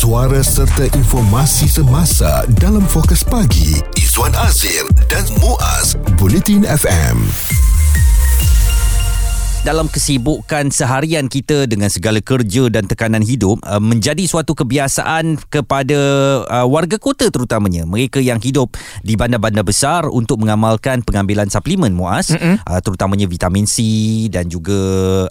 suara serta informasi semasa dalam fokus pagi Izwan Azir dan Muaz Bulletin FM dalam kesibukan seharian kita dengan segala kerja dan tekanan hidup uh, menjadi suatu kebiasaan kepada uh, warga kota terutamanya. Mereka yang hidup di bandar-bandar besar untuk mengamalkan pengambilan suplemen muas uh, terutamanya vitamin C dan juga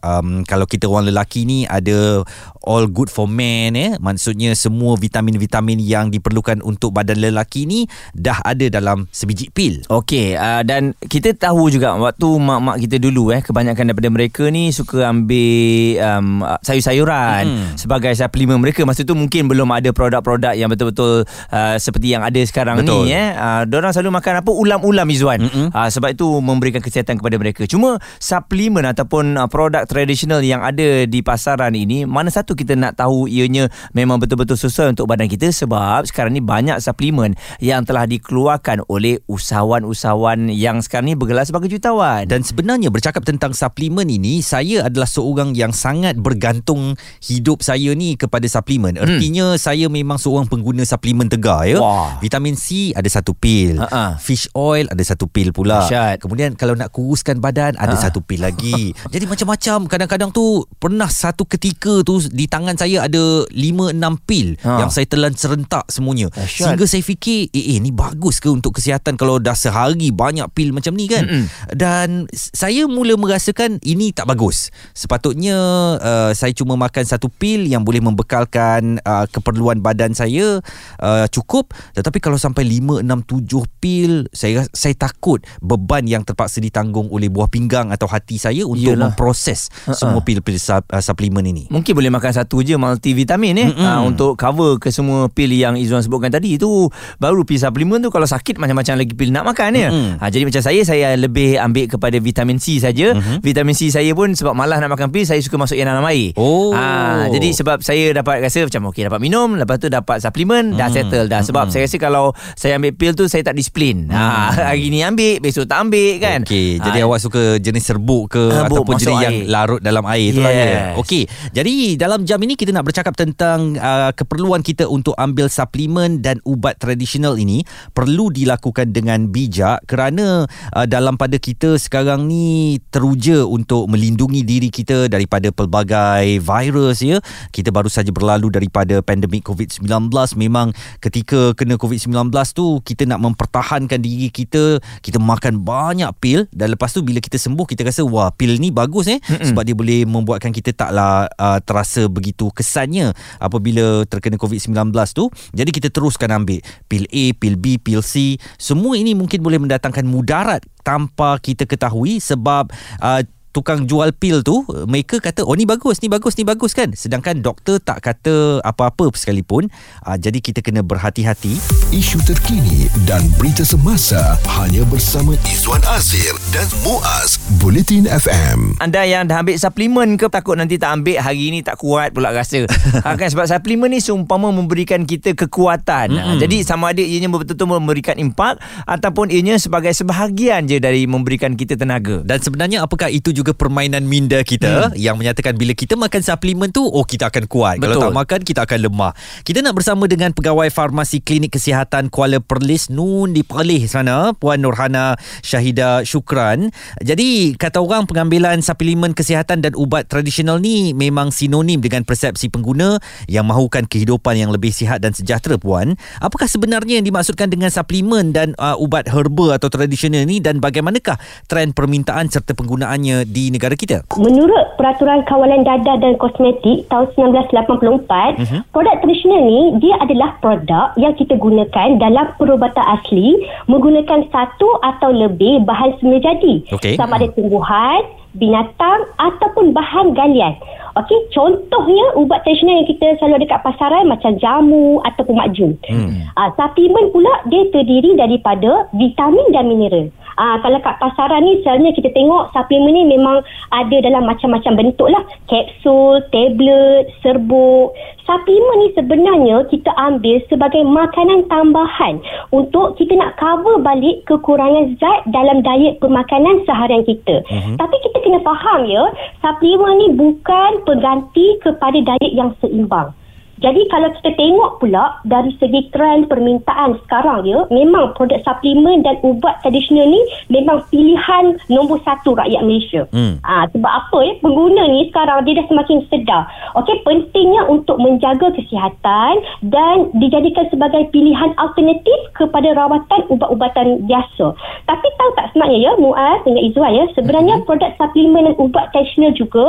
um, kalau kita orang lelaki ni ada all good for men eh maksudnya semua vitamin-vitamin yang diperlukan untuk badan lelaki ni dah ada dalam sebiji pil. Okey uh, dan kita tahu juga waktu mak-mak kita dulu eh kebanyakan daripada mereka ni suka ambil um, sayur-sayuran mm-hmm. sebagai suplemen mereka. Masa tu mungkin belum ada produk-produk yang betul-betul uh, seperti yang ada sekarang Betul. ni eh. Uh, orang selalu makan apa? Ulam-ulam Izwan mm-hmm. uh, sebab itu memberikan kesihatan kepada mereka. Cuma suplemen ataupun uh, produk tradisional yang ada di pasaran ini mana satu kita nak tahu ianya memang betul-betul sesuai untuk badan kita sebab sekarang ni banyak suplemen yang telah dikeluarkan oleh usahawan-usahawan yang sekarang ni bergelar sebagai jutawan dan sebenarnya bercakap tentang suplemen ini saya adalah seorang yang sangat bergantung hidup saya ni kepada suplemen. Hmm. Artinya saya memang seorang pengguna suplemen tegar ya. Wah. Vitamin C ada satu pil. Uh-uh. Fish oil ada satu pil pula. Asyad. Kemudian kalau nak kuruskan badan ada uh. satu pil lagi. Jadi macam-macam kadang-kadang tu pernah satu ketika tu di tangan saya ada 5 6 pil uh. yang saya telan serentak semuanya. Asyad. Sehingga saya fikir eh, eh ni bagus ke untuk kesihatan kalau dah sehari banyak pil macam ni kan. Mm-mm. Dan saya mula merasakan ini tak bagus. Sepatutnya uh, saya cuma makan satu pil yang boleh membekalkan uh, keperluan badan saya uh, cukup. Tetapi kalau sampai 5, 6, 7 pil, saya saya takut beban yang terpaksa ditanggung oleh buah pinggang atau hati saya untuk Yalah. memproses uh-uh. semua pil-pil uh, suplemen ini. Mungkin boleh makan satu je multivitamin eh uh, untuk cover ke semua pil yang Izzuan sebutkan tadi. Itu baru pil suplemen tu kalau sakit macam-macam lagi pil nak makan ya. Uh, jadi macam saya saya lebih ambil kepada vitamin C saja. Uh-huh. Vitamin C saya pun sebab malas nak makan pil saya suka masuk yang dalam air. Oh. Ha, jadi sebab saya dapat rasa macam okey dapat minum lepas tu dapat suplemen hmm. dah settle dah sebab hmm. saya rasa kalau saya ambil pil tu saya tak disiplin. Ha, hmm. Ha hari ni ambil besok tak ambil kan. Okey jadi ha. awak suka jenis serbuk ke serbuk, ataupun jenis air. yang larut dalam air tu lah ya. Okey jadi dalam jam ini kita nak bercakap tentang uh, keperluan kita untuk ambil suplemen dan ubat tradisional ini perlu dilakukan dengan bijak kerana uh, dalam pada kita sekarang ni teruja untuk melindungi diri kita daripada pelbagai virus ya. Kita baru saja berlalu daripada pandemik COVID-19. Memang ketika kena COVID-19 tu kita nak mempertahankan diri kita, kita makan banyak pil dan lepas tu bila kita sembuh kita rasa wah pil ni bagus eh Mm-mm. sebab dia boleh membuatkan kita taklah uh, terasa begitu kesannya apabila terkena COVID-19 tu. Jadi kita teruskan ambil pil A, pil B, pil C. Semua ini mungkin boleh mendatangkan mudarat tanpa kita ketahui sebab uh, tukang jual pil tu mereka kata oh ni bagus ni bagus ni bagus kan? Sedangkan doktor tak kata apa-apa sekalipun. Uh, jadi kita kena berhati-hati. Isu terkini dan berita semasa hanya bersama Izwan Azir dan Muaz Bulletin FM anda yang dah ambil suplemen ke takut nanti tak ambil hari ni tak kuat pula rasa. Ha, kan? Sebab suplemen ni seumpama memberikan kita kekuatan. Mm-hmm. jadi sama ada ianya betul-betul memberikan impak ataupun ianya sebagai sebahagian je dari memberikan kita tenaga. Dan sebenarnya apakah itu juga permainan minda kita hmm. yang menyatakan bila kita makan suplemen tu oh kita akan kuat. Betul. kalau tak makan kita akan lemah. Kita nak bersama dengan pegawai farmasi klinik kesihatan Kuala Perlis Nun di Perlis sana Puan Nurhana Syahida Syukran. Jadi kata orang pengambilan suplemen kesihatan dan ubat tradisional ni memang sinonim dengan persepsi pengguna yang mahukan kehidupan yang lebih sihat dan sejahtera Puan. Apakah sebenarnya yang dimaksudkan dengan suplemen dan uh, ubat herba atau tradisional ni? Dan bagaimanakah trend permintaan serta penggunaannya di negara kita? Menurut Peraturan Kawalan Dadah dan Kosmetik tahun 1984, uh-huh. produk tradisional ni dia adalah produk yang kita gunakan dalam perubatan asli menggunakan satu atau lebih bahan semula jadi. Okay. Sama ada tumbuhan, binatang ataupun bahan galian. Okey, contohnya ubat tradisional yang kita selalu ada dekat pasaran macam jamu ataupun makjun. Hmm. Uh, suplemen pula dia terdiri daripada vitamin dan mineral. Ah kalau kat pasaran ni selalunya kita tengok suplemen ni memang ada dalam macam-macam bentuk lah. Kapsul, tablet, serbuk. Suplemen ni sebenarnya kita ambil sebagai makanan tambahan untuk kita nak cover balik kekurangan zat dalam diet pemakanan seharian kita. Uh-huh. Tapi kita kena faham ya, suplemen ni bukan pengganti kepada diet yang seimbang. Jadi kalau kita tengok pula dari segi trend permintaan sekarang ya, memang produk suplemen dan ubat tradisional ni memang pilihan nombor satu rakyat Malaysia. Hmm. Ha, sebab apa ya, pengguna ni sekarang dia dah semakin sedar. Okey, pentingnya untuk menjaga kesihatan dan dijadikan sebagai pilihan alternatif kepada rawatan ubat-ubatan biasa. Tapi tahu tak sebenarnya ya, Muaz dengan Izwan ya, sebenarnya hmm. produk suplemen dan ubat tradisional juga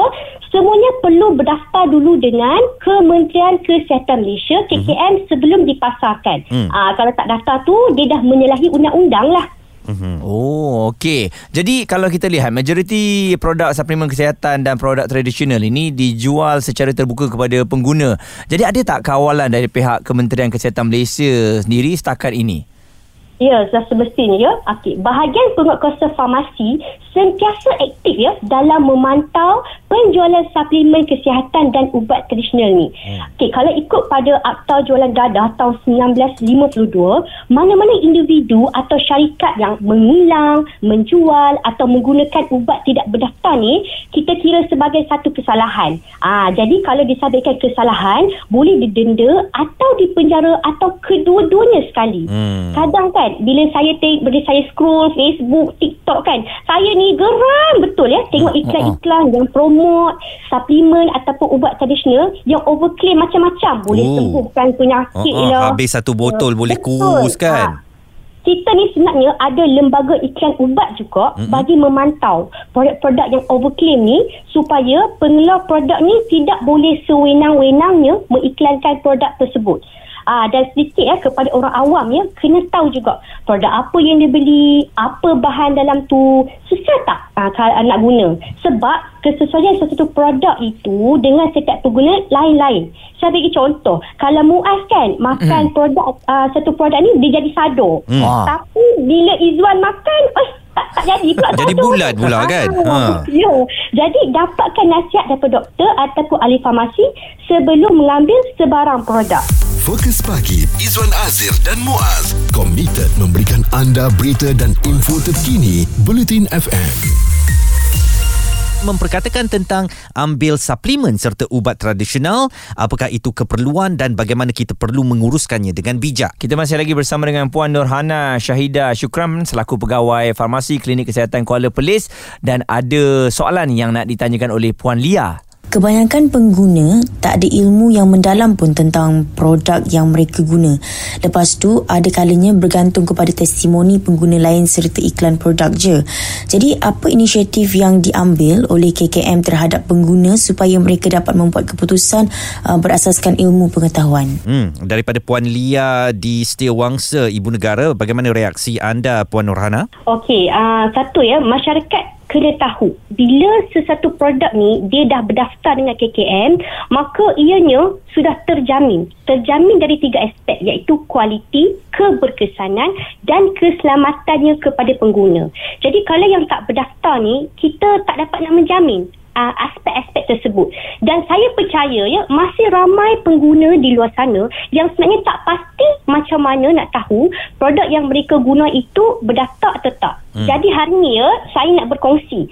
semuanya perlu berdaftar dulu dengan Kementerian Kesihatan Malaysia KKM mm-hmm. sebelum dipasarkan. Mm. Aa, kalau tak daftar tu dia dah menyalahi undang-undang lah. Mm-hmm. Oh, okey. Jadi kalau kita lihat majoriti produk suplemen kesihatan dan produk tradisional ini dijual secara terbuka kepada pengguna. Jadi ada tak kawalan dari pihak Kementerian Kesihatan Malaysia sendiri setakat ini? Ya, sudah semestinya. Ya. Okay. Bahagian penguatkuasa farmasi sentiasa aktif ya dalam memantau penjualan suplemen kesihatan dan ubat tradisional ni. Hmm. Okay, kalau ikut pada Akta Jualan Dadah tahun 1952, mana-mana individu atau syarikat yang mengilang, menjual atau menggunakan ubat tidak berdaftar ni, kita kira sebagai satu kesalahan. Ah, jadi kalau disabitkan kesalahan, boleh didenda atau dipenjara atau kedua-duanya sekali. Hmm. Kadang kan kan bila saya tengok bila saya scroll Facebook TikTok kan saya ni geram betul ya tengok hmm, iklan-iklan hmm. yang promote suplemen ataupun ubat tradisional yang overclaim macam-macam boleh oh. sembuhkan penyakit uh, uh, lah habis satu botol uh, boleh kurus kan ha kita ni sebenarnya ada lembaga iklan ubat juga mm-hmm. bagi memantau produk-produk yang overclaim ni supaya pengeluar produk ni tidak boleh sewenang-wenangnya mengiklankan produk tersebut. Ah dan sedikit ya kepada orang awam ya kena tahu juga produk apa yang dia beli, apa bahan dalam tu sesuai tak ah, kalau nak guna. Sebab kesesuaian satu produk itu dengan setiap pengguna lain-lain. Saya bagi contoh, kalau Muaz kan makan mm. produk uh, satu produk ni dia jadi sado. Mm. Tapi bila Izwan makan, eh tak, tak jadi pula Jadi bulat pula kan ha. ya. Jadi dapatkan nasihat daripada doktor Ataupun ahli farmasi Sebelum mengambil sebarang produk Fokus Pagi Izwan Azir dan Muaz. Komited memberikan anda berita dan info terkini Bulletin FM memperkatakan tentang ambil suplemen serta ubat tradisional apakah itu keperluan dan bagaimana kita perlu menguruskannya dengan bijak? Kita masih lagi bersama dengan Puan Nurhana Syahida Syukram selaku pegawai farmasi Klinik Kesihatan Kuala Perlis. Dan ada soalan yang nak ditanyakan oleh Puan Lia Kebanyakan pengguna tak ada ilmu yang mendalam pun tentang produk yang mereka guna. Lepas tu, ada kalanya bergantung kepada testimoni pengguna lain serta iklan produk je. Jadi, apa inisiatif yang diambil oleh KKM terhadap pengguna supaya mereka dapat membuat keputusan uh, berasaskan ilmu pengetahuan? Hmm, daripada Puan Lia di Setiawangsa, Ibu Negara, bagaimana reaksi anda, Puan Nurhana? Okey, uh, satu ya, masyarakat kena tahu. Bila sesuatu produk ni dia dah berdaftar dengan KKM maka ianya sudah terjamin. Terjamin dari tiga aspek iaitu kualiti keberkesanan dan keselamatannya kepada pengguna. Jadi kalau yang tak berdaftar ni kita tak dapat nak menjamin uh, aspek-aspek tersebut. Dan saya percaya ya masih ramai pengguna di luar sana yang sebenarnya tak pasti macam mana nak tahu produk yang mereka guna itu berdaftar atau tak. Hmm. Jadi hari ni ya saya nak berkongsi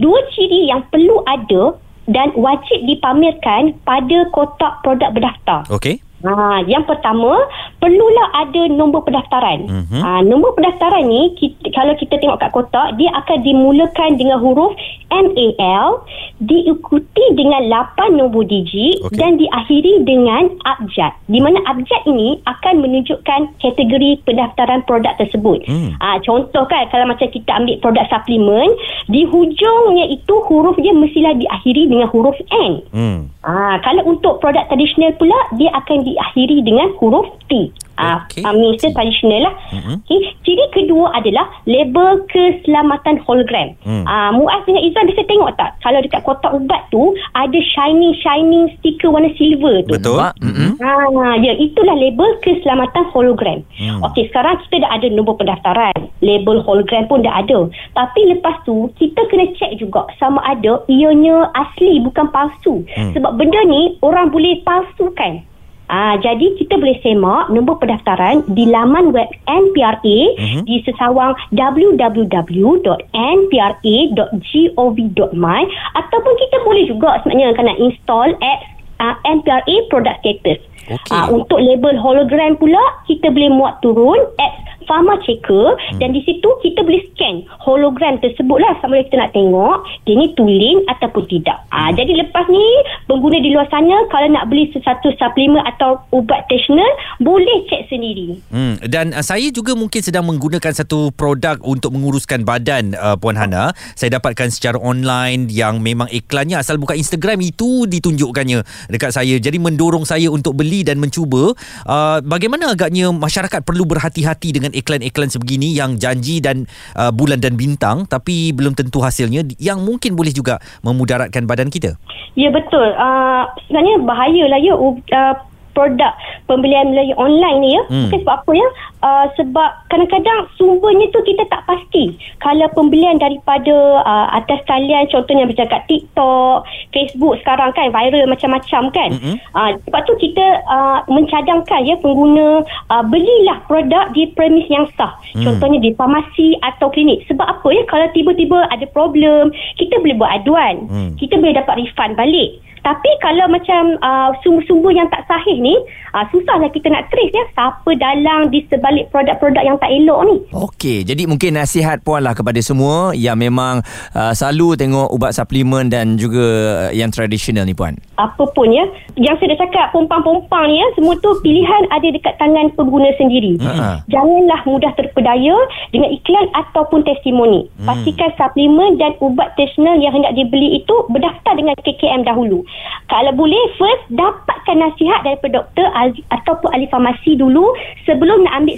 dua ciri yang perlu ada dan wajib dipamerkan pada kotak produk berdaftar. Okey. Ha, yang pertama, perlulah ada nombor pendaftaran. Mm-hmm. Ha, nombor pendaftaran ni, kita, kalau kita tengok kat kotak, dia akan dimulakan dengan huruf MAL, diikuti dengan 8 nombor digit okay. dan diakhiri dengan abjad. Di mana abjad ini akan menunjukkan kategori pendaftaran produk tersebut. Mm. Ha, contoh kan, kalau macam kita ambil produk suplemen, di hujungnya itu huruf dia mestilah diakhiri dengan huruf N. Mm. Ha, kalau untuk produk tradisional pula, dia akan diakhiri dengan huruf T. Ah, okay. uh, Minister tradisional lah. Mm-hmm. Okay. Ciri kedua adalah label keselamatan hologram. Mm. Uh, Muaz dengan Izan bisa tengok tak? Kalau dekat kotak ubat tu, ada shining-shining stiker warna silver tu. Betul. Mm-hmm. Uh, ya, itulah label keselamatan hologram. Mm. Okey, sekarang kita dah ada nombor pendaftaran. Label hologram pun dah ada. Tapi lepas tu, kita kena check juga sama ada ianya asli bukan palsu. Mm. Sebab benda ni, orang boleh palsukan. Ah, jadi kita boleh semak nombor pendaftaran di laman web NPRA uh-huh. di sesawang www.npra.gov.my ataupun kita boleh juga sebenarnya kena install apps uh, NPRA Product Status. Okay. Uh, untuk label hologram pula, kita boleh muat turun apps Pharma Checker hmm. dan di situ kita boleh scan hologram tersebut lah sama ada kita nak tengok dia ni tulen ataupun tidak. Ah, hmm. jadi lepas ni pengguna di luar sana kalau nak beli sesuatu suplemen atau ubat tradisional boleh cek sendiri. Hmm. Dan uh, saya juga mungkin sedang menggunakan satu produk untuk menguruskan badan uh, Puan Hana. Saya dapatkan secara online yang memang iklannya asal buka Instagram itu ditunjukkannya dekat saya. Jadi mendorong saya untuk beli dan mencuba. Uh, bagaimana agaknya masyarakat perlu berhati-hati dengan iklan-iklan sebegini yang janji dan uh, bulan dan bintang tapi belum tentu hasilnya yang mungkin boleh juga memudaratkan badan kita. Ya betul. Uh, sebenarnya bahayalah ya uh, produk pembelian melalui online ni ya. Hmm. sebab apa ya? Uh, sebab kadang-kadang sumbernya tu kita tak pasti. Kalau pembelian daripada uh, atas talian contohnya macam kat TikTok, Facebook sekarang kan viral macam-macam kan. Hmm. Uh, sebab tu kita uh, mencadangkan ya pengguna uh, belilah produk di premis yang sah. Hmm. Contohnya di farmasi atau klinik. Sebab apa ya? Kalau tiba-tiba ada problem, kita boleh buat aduan. Hmm. Kita boleh dapat refund balik. Tapi kalau macam uh, sumber-sumber yang tak sahih ni, uh, susahlah kita nak trace ya siapa dalang di sebalik produk-produk yang tak elok ni. Okey, jadi mungkin nasihat puan lah kepada semua yang memang uh, selalu tengok ubat suplemen dan juga uh, yang tradisional ni puan. Apa pun ya, yang saya dah cakap pompang-pompang ni ya, semua tu pilihan ada dekat tangan pengguna sendiri. Hmm. Janganlah mudah terpedaya dengan iklan ataupun testimoni. Hmm. Pastikan suplemen dan ubat tradisional yang hendak dibeli itu berdaftar dengan KKM dahulu. Kalau boleh first dapatkan nasihat daripada doktor ataupun ahli farmasi dulu sebelum nak ambil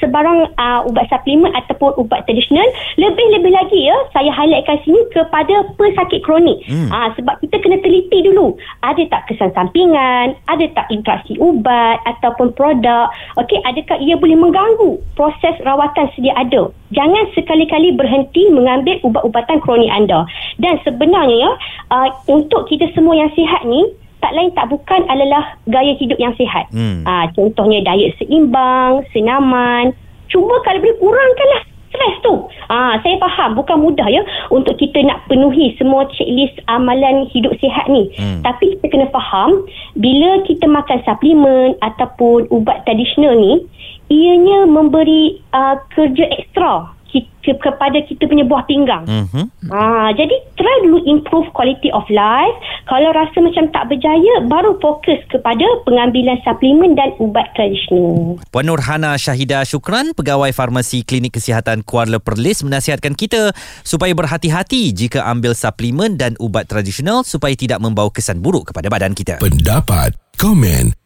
sebarang uh, ubat suplemen ataupun ubat tradisional. Lebih-lebih lagi ya saya highlightkan sini kepada pesakit kronik. Hmm. uh, sebab kita kena teliti dulu. Ada tak kesan sampingan? Ada tak interaksi ubat ataupun produk? Okey adakah ia boleh mengganggu proses rawatan sedia ada jangan sekali-kali berhenti mengambil ubat-ubatan kronik anda dan sebenarnya ya uh, untuk kita semua yang sihat ni tak lain tak bukan adalah gaya hidup yang sihat. Hmm. Ha, contohnya diet seimbang, senaman. Cuma kalau boleh kurangkanlah stres tu. Ha, saya faham bukan mudah ya untuk kita nak penuhi semua checklist amalan hidup sihat ni. Hmm. Tapi kita kena faham bila kita makan suplemen ataupun ubat tradisional ni, ianya memberi uh, kerja ekstra kita, kepada kita punya buah pinggang. Mm-hmm. Ha, jadi try dulu improve quality of life. Kalau rasa macam tak berjaya, baru fokus kepada pengambilan suplemen dan ubat tradisional. Puan Nurhana Syahida Syukran, Pegawai Farmasi Klinik Kesihatan Kuala Perlis menasihatkan kita supaya berhati-hati jika ambil suplemen dan ubat tradisional supaya tidak membawa kesan buruk kepada badan kita. Pendapat, komen